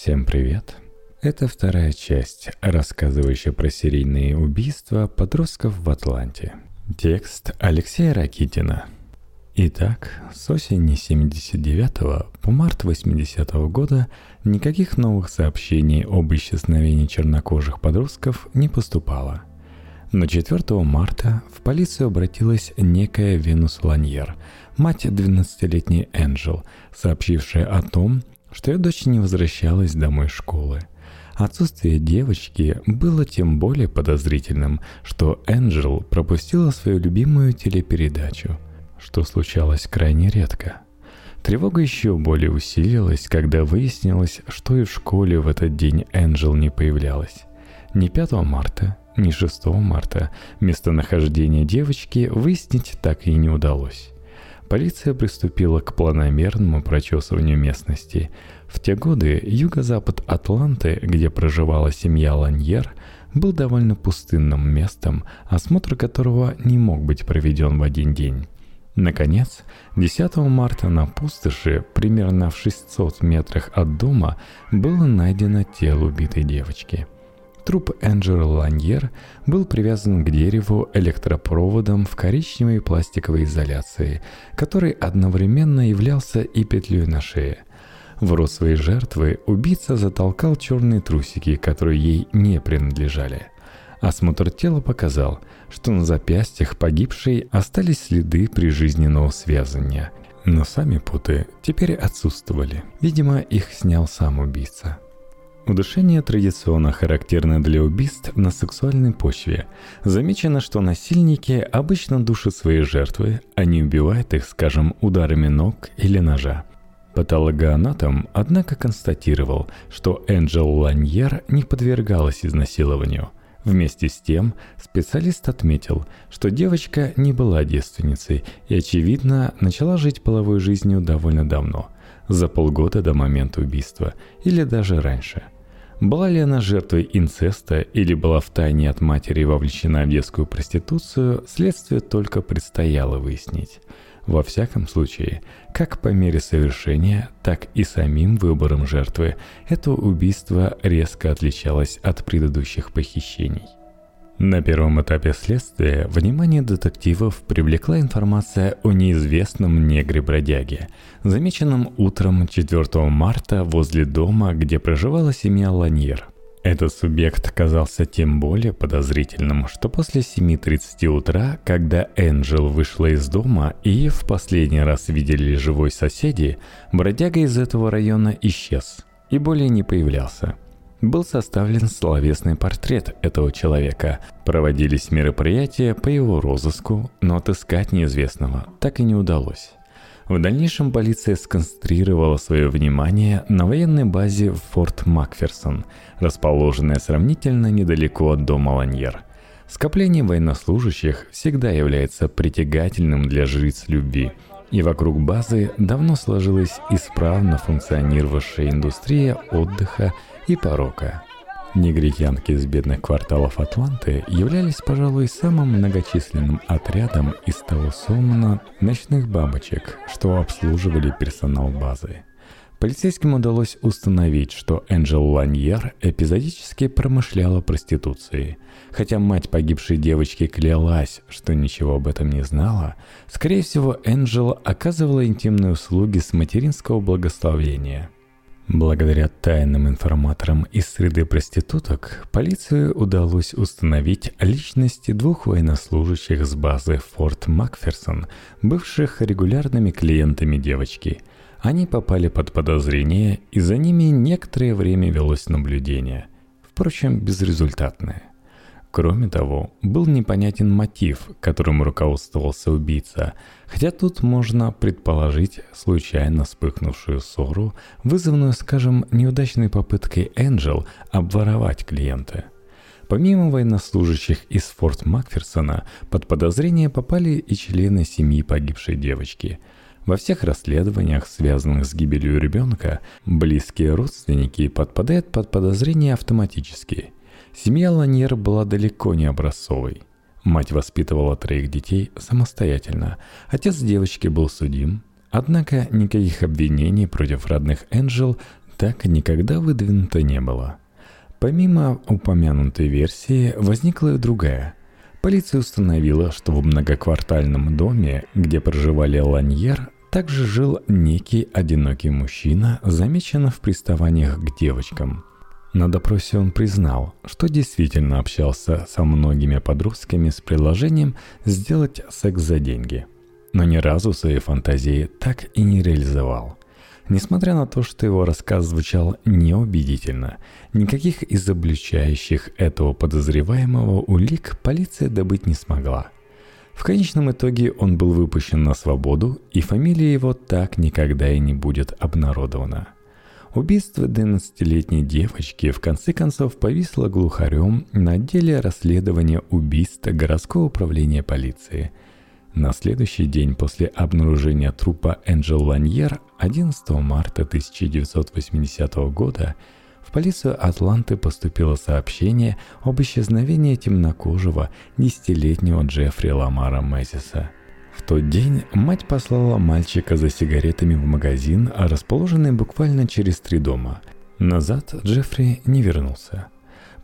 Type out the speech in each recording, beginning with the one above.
Всем привет! Это вторая часть, рассказывающая про серийные убийства подростков в Атланте. Текст Алексея Ракитина. Итак, с осени 79 по март 80 -го года никаких новых сообщений об исчезновении чернокожих подростков не поступало. Но 4 марта в полицию обратилась некая Венус Ланьер, мать 12-летней Энджел, сообщившая о том, что ее дочь не возвращалась домой из школы. Отсутствие девочки было тем более подозрительным, что Энджел пропустила свою любимую телепередачу, что случалось крайне редко. Тревога еще более усилилась, когда выяснилось, что и в школе в этот день Энджел не появлялась. Ни 5 марта, ни 6 марта местонахождение девочки выяснить так и не удалось. Полиция приступила к планомерному прочесыванию местности. В те годы юго-запад Атланты, где проживала семья Ланьер, был довольно пустынным местом, осмотр которого не мог быть проведен в один день. Наконец, 10 марта на пустоши, примерно в 600 метрах от дома, было найдено тело убитой девочки – Труп Энджела Ланьер был привязан к дереву электропроводом в коричневой пластиковой изоляции, который одновременно являлся и петлей на шее. В рот своей жертвы убийца затолкал черные трусики, которые ей не принадлежали. Осмотр тела показал, что на запястьях погибшей остались следы прижизненного связывания, но сами путы теперь отсутствовали. Видимо, их снял сам убийца. Удушение традиционно характерно для убийств на сексуальной почве. Замечено, что насильники обычно душат свои жертвы, а не убивают их, скажем, ударами ног или ножа. Патологоанатом, однако, констатировал, что Энджел Ланьер не подвергалась изнасилованию. Вместе с тем, специалист отметил, что девочка не была девственницей и, очевидно, начала жить половой жизнью довольно давно, за полгода до момента убийства или даже раньше – была ли она жертвой инцеста или была втайне от матери вовлечена в детскую проституцию, следствие только предстояло выяснить. Во всяком случае, как по мере совершения, так и самим выбором жертвы, это убийство резко отличалось от предыдущих похищений. На первом этапе следствия внимание детективов привлекла информация о неизвестном негре-бродяге, замеченном утром 4 марта возле дома, где проживала семья Ланьер. Этот субъект казался тем более подозрительным, что после 7.30 утра, когда Энджел вышла из дома и в последний раз видели живой соседи, бродяга из этого района исчез и более не появлялся – был составлен словесный портрет этого человека. Проводились мероприятия по его розыску, но отыскать неизвестного так и не удалось. В дальнейшем полиция сконцентрировала свое внимание на военной базе Форт Макферсон, расположенная сравнительно недалеко от дома Ланьер. Скопление военнослужащих всегда является притягательным для жриц любви, и вокруг базы давно сложилась исправно функционировавшая индустрия отдыха и порока. Негритянки из бедных кварталов Атланты являлись, пожалуй, самым многочисленным отрядом из того сомна ночных бабочек, что обслуживали персонал базы. Полицейским удалось установить, что Энджел Ланьер эпизодически промышляла проституцией. Хотя мать погибшей девочки клялась, что ничего об этом не знала, скорее всего, Энджел оказывала интимные услуги с материнского благословения – Благодаря тайным информаторам из среды проституток, полиции удалось установить личности двух военнослужащих с базы Форт Макферсон, бывших регулярными клиентами девочки. Они попали под подозрение, и за ними некоторое время велось наблюдение. Впрочем, безрезультатное. Кроме того, был непонятен мотив, которым руководствовался убийца, хотя тут можно предположить случайно вспыхнувшую ссору, вызванную, скажем, неудачной попыткой Энджел обворовать клиента. Помимо военнослужащих из Форт Макферсона, под подозрение попали и члены семьи погибшей девочки. Во всех расследованиях, связанных с гибелью ребенка, близкие родственники подпадают под подозрение автоматически – Семья Ланьер была далеко не образцовой. Мать воспитывала троих детей самостоятельно. Отец девочки был судим. Однако никаких обвинений против родных Энджел так никогда выдвинуто не было. Помимо упомянутой версии, возникла и другая. Полиция установила, что в многоквартальном доме, где проживали Ланьер, также жил некий одинокий мужчина, замеченный в приставаниях к девочкам. На допросе он признал, что действительно общался со многими подростками с предложением сделать секс за деньги, но ни разу свои фантазии так и не реализовал. Несмотря на то, что его рассказ звучал неубедительно, никаких изобличающих этого подозреваемого улик полиция добыть не смогла – в конечном итоге он был выпущен на свободу, и фамилия его так никогда и не будет обнародована. Убийство 12-летней девочки в конце концов повисло глухарем на отделе расследования убийств городского управления полиции. На следующий день после обнаружения трупа Энджел Ланьер 11 марта 1980 года – в полицию Атланты поступило сообщение об исчезновении темнокожего десятилетнего Джеффри Ламара Мэзиса. В тот день мать послала мальчика за сигаретами в магазин, расположенный буквально через три дома. Назад Джеффри не вернулся.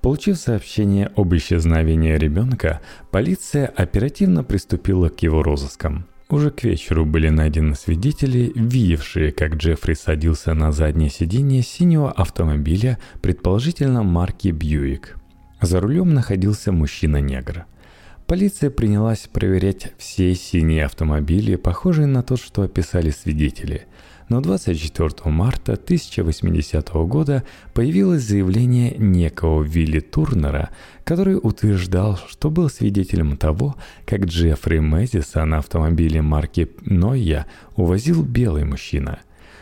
Получив сообщение об исчезновении ребенка, полиция оперативно приступила к его розыскам – уже к вечеру были найдены свидетели, видевшие, как Джеффри садился на заднее сиденье синего автомобиля, предположительно марки Бьюик. За рулем находился мужчина-негр. Полиция принялась проверять все синие автомобили, похожие на тот, что описали свидетели – но 24 марта 1080 года появилось заявление некого Вилли Турнера, который утверждал, что был свидетелем того, как Джеффри Мэзиса на автомобиле марки Нойя увозил белый мужчина.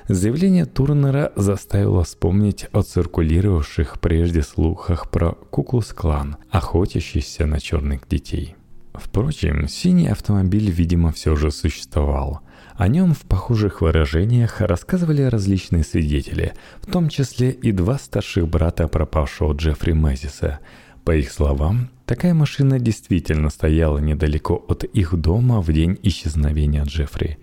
Заявление Турнера заставило вспомнить о циркулировавших прежде слухах про Куклус-клан, охотящийся на черных детей. Впрочем, синий автомобиль, видимо, все же существовал – о нем в похожих выражениях рассказывали различные свидетели, в том числе и два старших брата пропавшего Джеффри Мэзиса. По их словам, такая машина действительно стояла недалеко от их дома в день исчезновения Джеффри.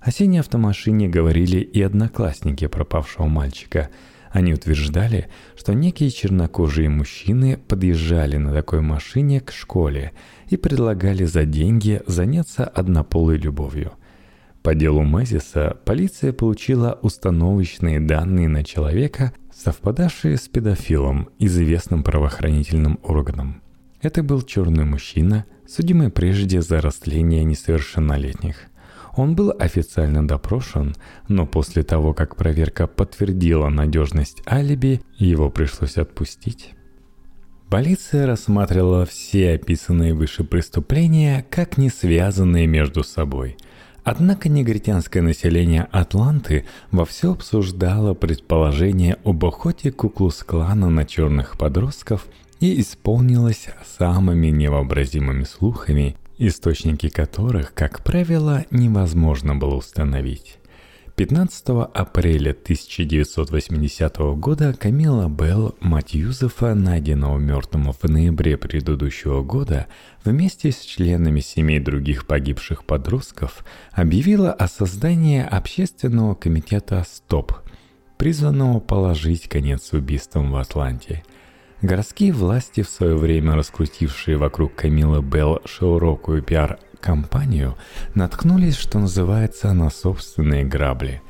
О синей автомашине говорили и одноклассники пропавшего мальчика. Они утверждали, что некие чернокожие мужчины подъезжали на такой машине к школе и предлагали за деньги заняться однополой любовью – по делу Мезиса полиция получила установочные данные на человека, совпадавшие с педофилом, известным правоохранительным органом. Это был черный мужчина, судимый прежде за растление несовершеннолетних. Он был официально допрошен, но после того, как проверка подтвердила надежность алиби, его пришлось отпустить. Полиция рассматривала все описанные выше преступления как не связанные между собой – Однако негритянское население Атланты вовсю обсуждало предположение об охоте Куклус-клана на черных подростков и исполнилось самыми невообразимыми слухами, источники которых, как правило, невозможно было установить. 15 апреля 1980 года Камила Белл, мать Юзефа, найденного мертвым в ноябре предыдущего года, вместе с членами семей других погибших подростков, объявила о создании общественного комитета «Стоп», призванного положить конец убийствам в Атланте – Городские власти, в свое время раскрутившие вокруг Камилы Белл широкую пиар компанию, наткнулись, что называется, на собственные грабли.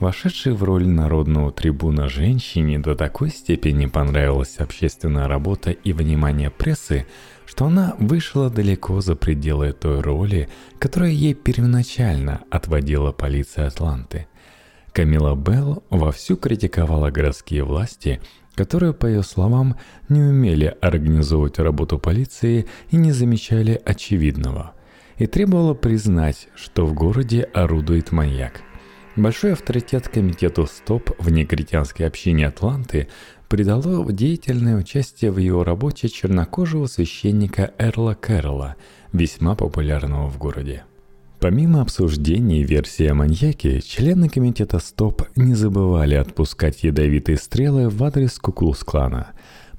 Вошедшей в роль народного трибуна женщине до такой степени понравилась общественная работа и внимание прессы, что она вышла далеко за пределы той роли, которую ей первоначально отводила полиция Атланты. Камила Белл вовсю критиковала городские власти, которые, по ее словам, не умели организовывать работу полиции и не замечали очевидного – и требовала признать, что в городе орудует маньяк. Большой авторитет комитету «Стоп» в негритянской общине Атланты придало деятельное участие в его работе чернокожего священника Эрла Кэрролла, весьма популярного в городе. Помимо обсуждений версии о маньяке, члены комитета «Стоп» не забывали отпускать ядовитые стрелы в адрес Куклус-клана.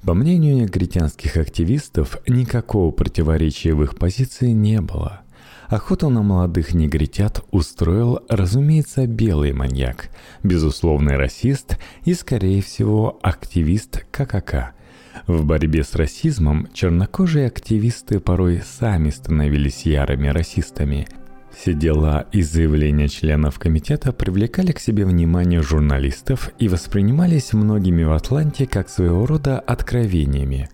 По мнению негритянских активистов, никакого противоречия в их позиции не было – Охоту на молодых негритят устроил, разумеется, белый маньяк, безусловный расист и, скорее всего, активист ККК. В борьбе с расизмом чернокожие активисты порой сами становились ярыми расистами. Все дела и заявления членов комитета привлекали к себе внимание журналистов и воспринимались многими в Атланте как своего рода откровениями –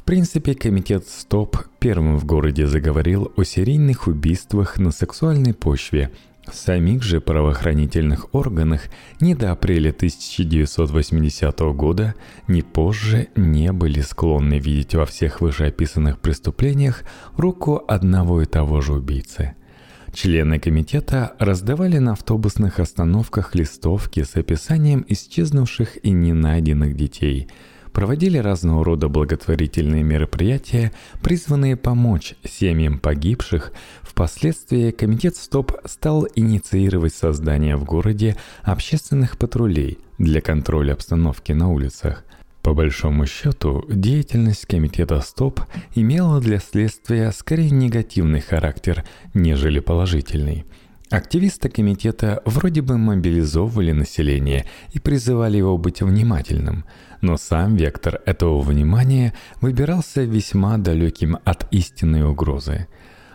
в принципе, комитет СТОП первым в городе заговорил о серийных убийствах на сексуальной почве. В самих же правоохранительных органах ни до апреля 1980 года, ни позже не были склонны видеть во всех вышеописанных преступлениях руку одного и того же убийцы. Члены комитета раздавали на автобусных остановках листовки с описанием исчезнувших и ненайденных детей – проводили разного рода благотворительные мероприятия, призванные помочь семьям погибших. Впоследствии комитет СТОП стал инициировать создание в городе общественных патрулей для контроля обстановки на улицах. По большому счету, деятельность комитета СТОП имела для следствия скорее негативный характер, нежели положительный – Активисты комитета вроде бы мобилизовывали население и призывали его быть внимательным, но сам вектор этого внимания выбирался весьма далеким от истинной угрозы.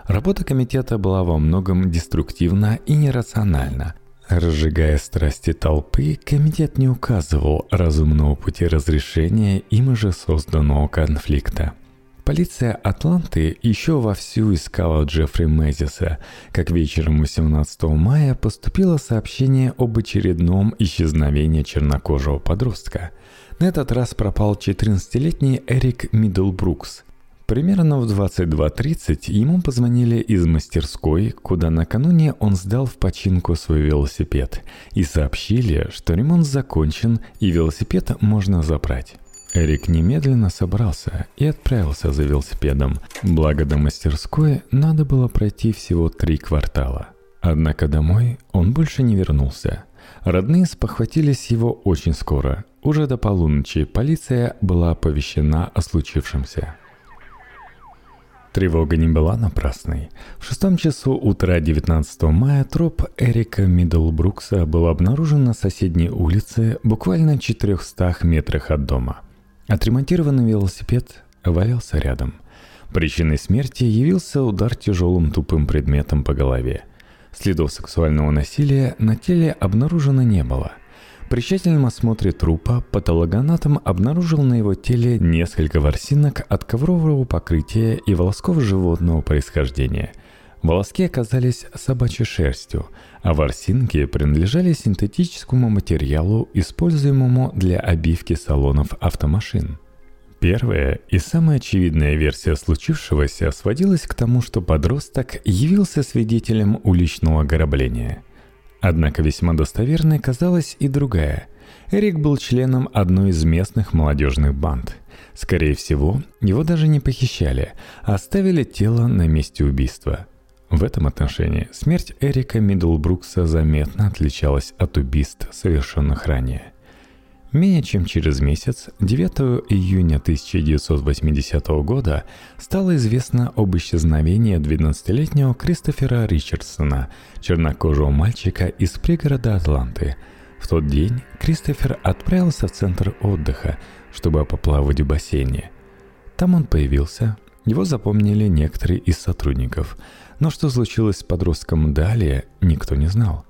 Работа комитета была во многом деструктивна и нерациональна. Разжигая страсти толпы, комитет не указывал разумного пути разрешения им же созданного конфликта – Полиция Атланты еще вовсю искала Джеффри Мэзиса, как вечером 18 мая поступило сообщение об очередном исчезновении чернокожего подростка. На этот раз пропал 14-летний Эрик Миддлбрукс. Примерно в 22.30 ему позвонили из мастерской, куда накануне он сдал в починку свой велосипед, и сообщили, что ремонт закончен и велосипед можно забрать. Эрик немедленно собрался и отправился за велосипедом. Благо до мастерской надо было пройти всего три квартала. Однако домой он больше не вернулся. Родные спохватились его очень скоро. Уже до полуночи полиция была оповещена о случившемся. Тревога не была напрасной. В шестом часу утра 19 мая труп Эрика Миддлбрукса был обнаружен на соседней улице, буквально в 400 метрах от дома. Отремонтированный велосипед валялся рядом. Причиной смерти явился удар тяжелым тупым предметом по голове. Следов сексуального насилия на теле обнаружено не было. При тщательном осмотре трупа патологоанатом обнаружил на его теле несколько ворсинок от коврового покрытия и волосков животного происхождения – Волоски оказались собачьей шерстью, а ворсинки принадлежали синтетическому материалу, используемому для обивки салонов автомашин. Первая и самая очевидная версия случившегося сводилась к тому, что подросток явился свидетелем уличного ограбления. Однако весьма достоверной казалась и другая. Эрик был членом одной из местных молодежных банд. Скорее всего, его даже не похищали, а оставили тело на месте убийства – в этом отношении смерть Эрика Миддлбрукса заметно отличалась от убийств, совершенных ранее. Менее чем через месяц, 9 июня 1980 года, стало известно об исчезновении 12-летнего Кристофера Ричардсона, чернокожего мальчика из пригорода Атланты. В тот день Кристофер отправился в центр отдыха, чтобы поплавать в бассейне. Там он появился, его запомнили некоторые из сотрудников – но что случилось с подростком далее, никто не знал.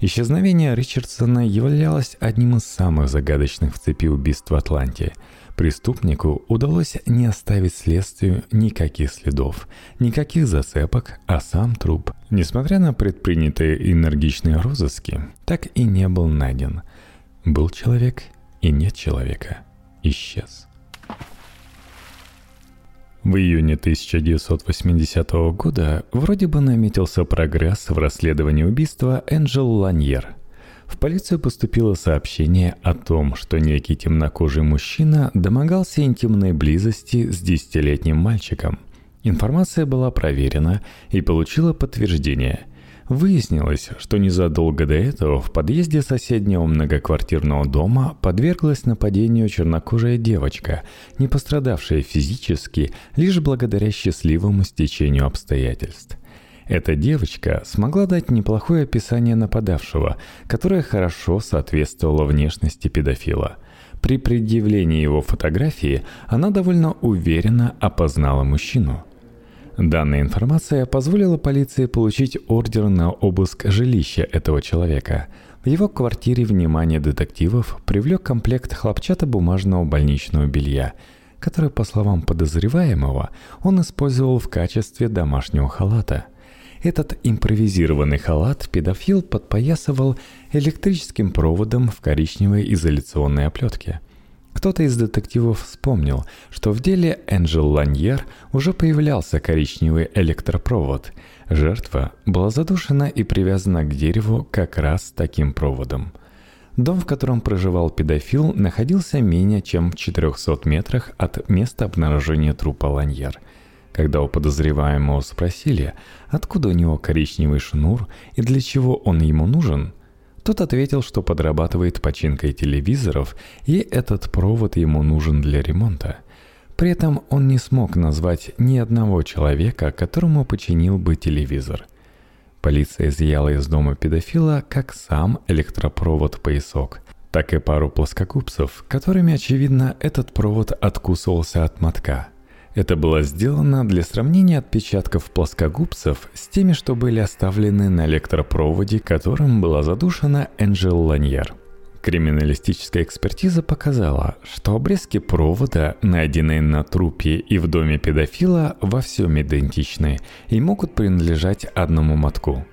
Исчезновение Ричардсона являлось одним из самых загадочных в цепи убийств в Атланте. Преступнику удалось не оставить следствию никаких следов, никаких зацепок, а сам труп, несмотря на предпринятые энергичные розыски, так и не был найден. Был человек и нет человека. Исчез. В июне 1980 года вроде бы наметился прогресс в расследовании убийства Энджел Ланьер. В полицию поступило сообщение о том, что некий темнокожий мужчина домогался интимной близости с десятилетним мальчиком. Информация была проверена и получила подтверждение – Выяснилось, что незадолго до этого в подъезде соседнего многоквартирного дома подверглась нападению чернокожая девочка, не пострадавшая физически лишь благодаря счастливому стечению обстоятельств. Эта девочка смогла дать неплохое описание нападавшего, которое хорошо соответствовало внешности педофила. При предъявлении его фотографии она довольно уверенно опознала мужчину. Данная информация позволила полиции получить ордер на обыск жилища этого человека. В его квартире внимание детективов привлек комплект хлопчатобумажного больничного белья, который, по словам подозреваемого, он использовал в качестве домашнего халата – этот импровизированный халат педофил подпоясывал электрическим проводом в коричневой изоляционной оплетке. Кто-то из детективов вспомнил, что в деле Энджел Ланьер уже появлялся коричневый электропровод. Жертва была задушена и привязана к дереву как раз таким проводом. Дом, в котором проживал педофил, находился менее чем в 400 метрах от места обнаружения трупа Ланьер – когда у подозреваемого спросили, откуда у него коричневый шнур и для чего он ему нужен, тот ответил, что подрабатывает починкой телевизоров, и этот провод ему нужен для ремонта. При этом он не смог назвать ни одного человека, которому починил бы телевизор. Полиция изъяла из дома педофила как сам электропровод-поясок, так и пару плоскогубцев, которыми, очевидно, этот провод откусывался от мотка – это было сделано для сравнения отпечатков плоскогубцев с теми, что были оставлены на электропроводе, которым была задушена Энджел Ланьер. Криминалистическая экспертиза показала, что обрезки провода, найденные на трупе и в доме педофила, во всем идентичны и могут принадлежать одному мотку.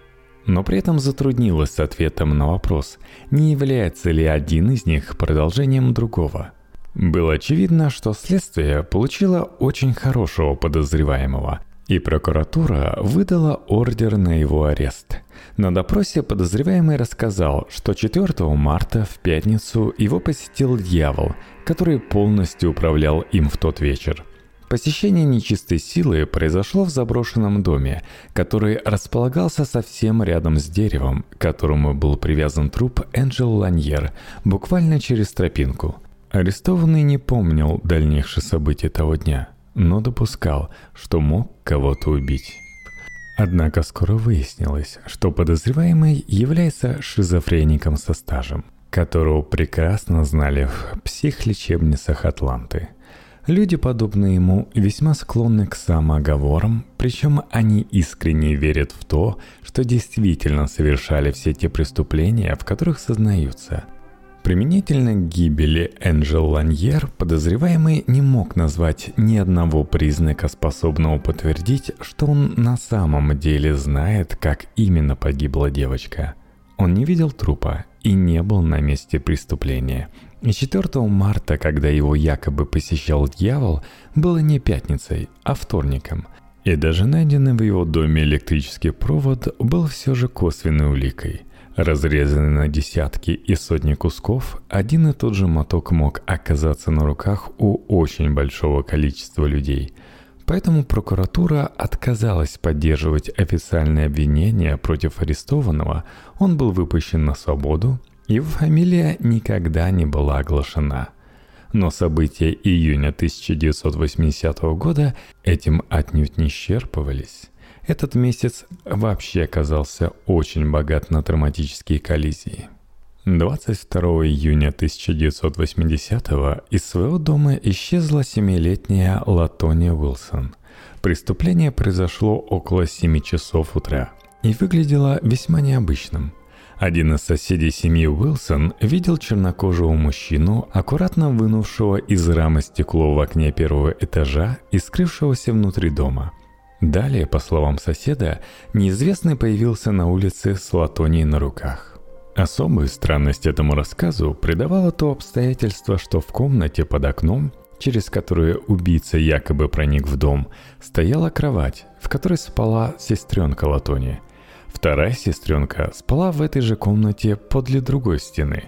Но при этом затруднилась с ответом на вопрос, не является ли один из них продолжением другого – было очевидно, что следствие получило очень хорошего подозреваемого, и прокуратура выдала ордер на его арест. На допросе подозреваемый рассказал, что 4 марта в пятницу его посетил дьявол, который полностью управлял им в тот вечер. Посещение нечистой силы произошло в заброшенном доме, который располагался совсем рядом с деревом, к которому был привязан труп Энджел Ланьер, буквально через тропинку – Арестованный не помнил дальнейших событий того дня, но допускал, что мог кого-то убить. Однако скоро выяснилось, что подозреваемый является шизофреником со стажем, которого прекрасно знали в психлечебницах Атланты. Люди, подобные ему, весьма склонны к самооговорам, причем они искренне верят в то, что действительно совершали все те преступления, в которых сознаются – Применительно к гибели Энджел Ланьер подозреваемый не мог назвать ни одного признака, способного подтвердить, что он на самом деле знает, как именно погибла девочка. Он не видел трупа и не был на месте преступления. И 4 марта, когда его якобы посещал дьявол, было не пятницей, а вторником. И даже найденный в его доме электрический провод был все же косвенной уликой. Разрезанный на десятки и сотни кусков, один и тот же моток мог оказаться на руках у очень большого количества людей. Поэтому прокуратура отказалась поддерживать официальное обвинение против арестованного, он был выпущен на свободу, его фамилия никогда не была оглашена. Но события июня 1980 года этим отнюдь не исчерпывались. Этот месяц вообще оказался очень богат на травматические коллизии. 22 июня 1980-го из своего дома исчезла семилетняя Латония Уилсон. Преступление произошло около 7 часов утра и выглядело весьма необычным. Один из соседей семьи Уилсон видел чернокожего мужчину, аккуратно вынувшего из рамы стекло в окне первого этажа и скрывшегося внутри дома – Далее, по словам соседа, неизвестный появился на улице с латонией на руках. Особую странность этому рассказу придавало то обстоятельство, что в комнате под окном, через которую убийца якобы проник в дом, стояла кровать, в которой спала сестренка Латони. Вторая сестренка спала в этой же комнате подле другой стены.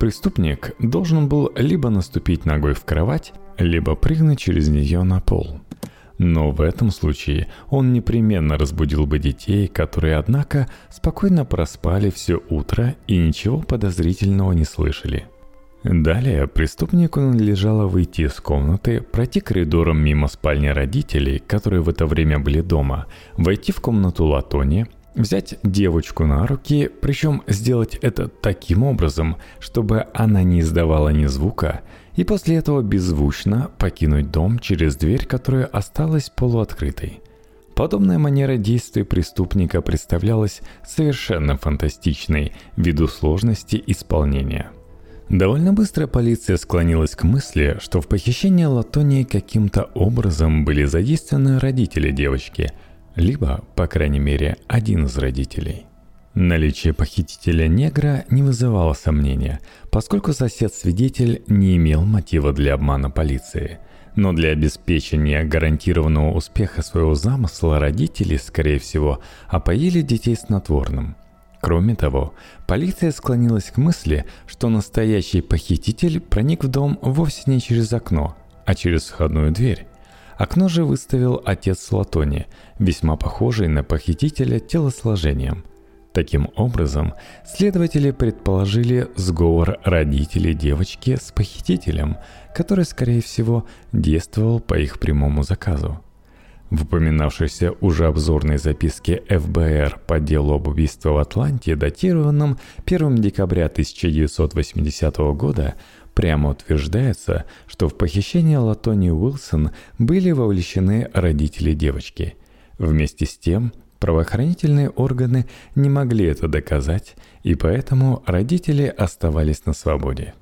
Преступник должен был либо наступить ногой в кровать, либо прыгнуть через нее на пол – но в этом случае он непременно разбудил бы детей, которые, однако, спокойно проспали все утро и ничего подозрительного не слышали. Далее преступнику надлежало выйти из комнаты, пройти коридором мимо спальни родителей, которые в это время были дома, войти в комнату Латони, взять девочку на руки, причем сделать это таким образом, чтобы она не издавала ни звука, и после этого беззвучно покинуть дом через дверь, которая осталась полуоткрытой. Подобная манера действия преступника представлялась совершенно фантастичной ввиду сложности исполнения. Довольно быстро полиция склонилась к мысли, что в похищении Латонии каким-то образом были задействованы родители девочки, либо, по крайней мере, один из родителей – Наличие похитителя негра не вызывало сомнения, поскольку сосед-свидетель не имел мотива для обмана полиции. Но для обеспечения гарантированного успеха своего замысла родители, скорее всего, опоили детей снотворным. Кроме того, полиция склонилась к мысли, что настоящий похититель проник в дом вовсе не через окно, а через входную дверь. Окно же выставил отец Латони, весьма похожий на похитителя телосложением – Таким образом, следователи предположили сговор родителей девочки с похитителем, который, скорее всего, действовал по их прямому заказу. В упоминавшейся уже обзорной записке ФБР по делу об убийстве в Атланте, датированном 1 декабря 1980 года, прямо утверждается, что в похищение Латони Уилсон были вовлечены родители девочки. Вместе с тем, Правоохранительные органы не могли это доказать, и поэтому родители оставались на свободе.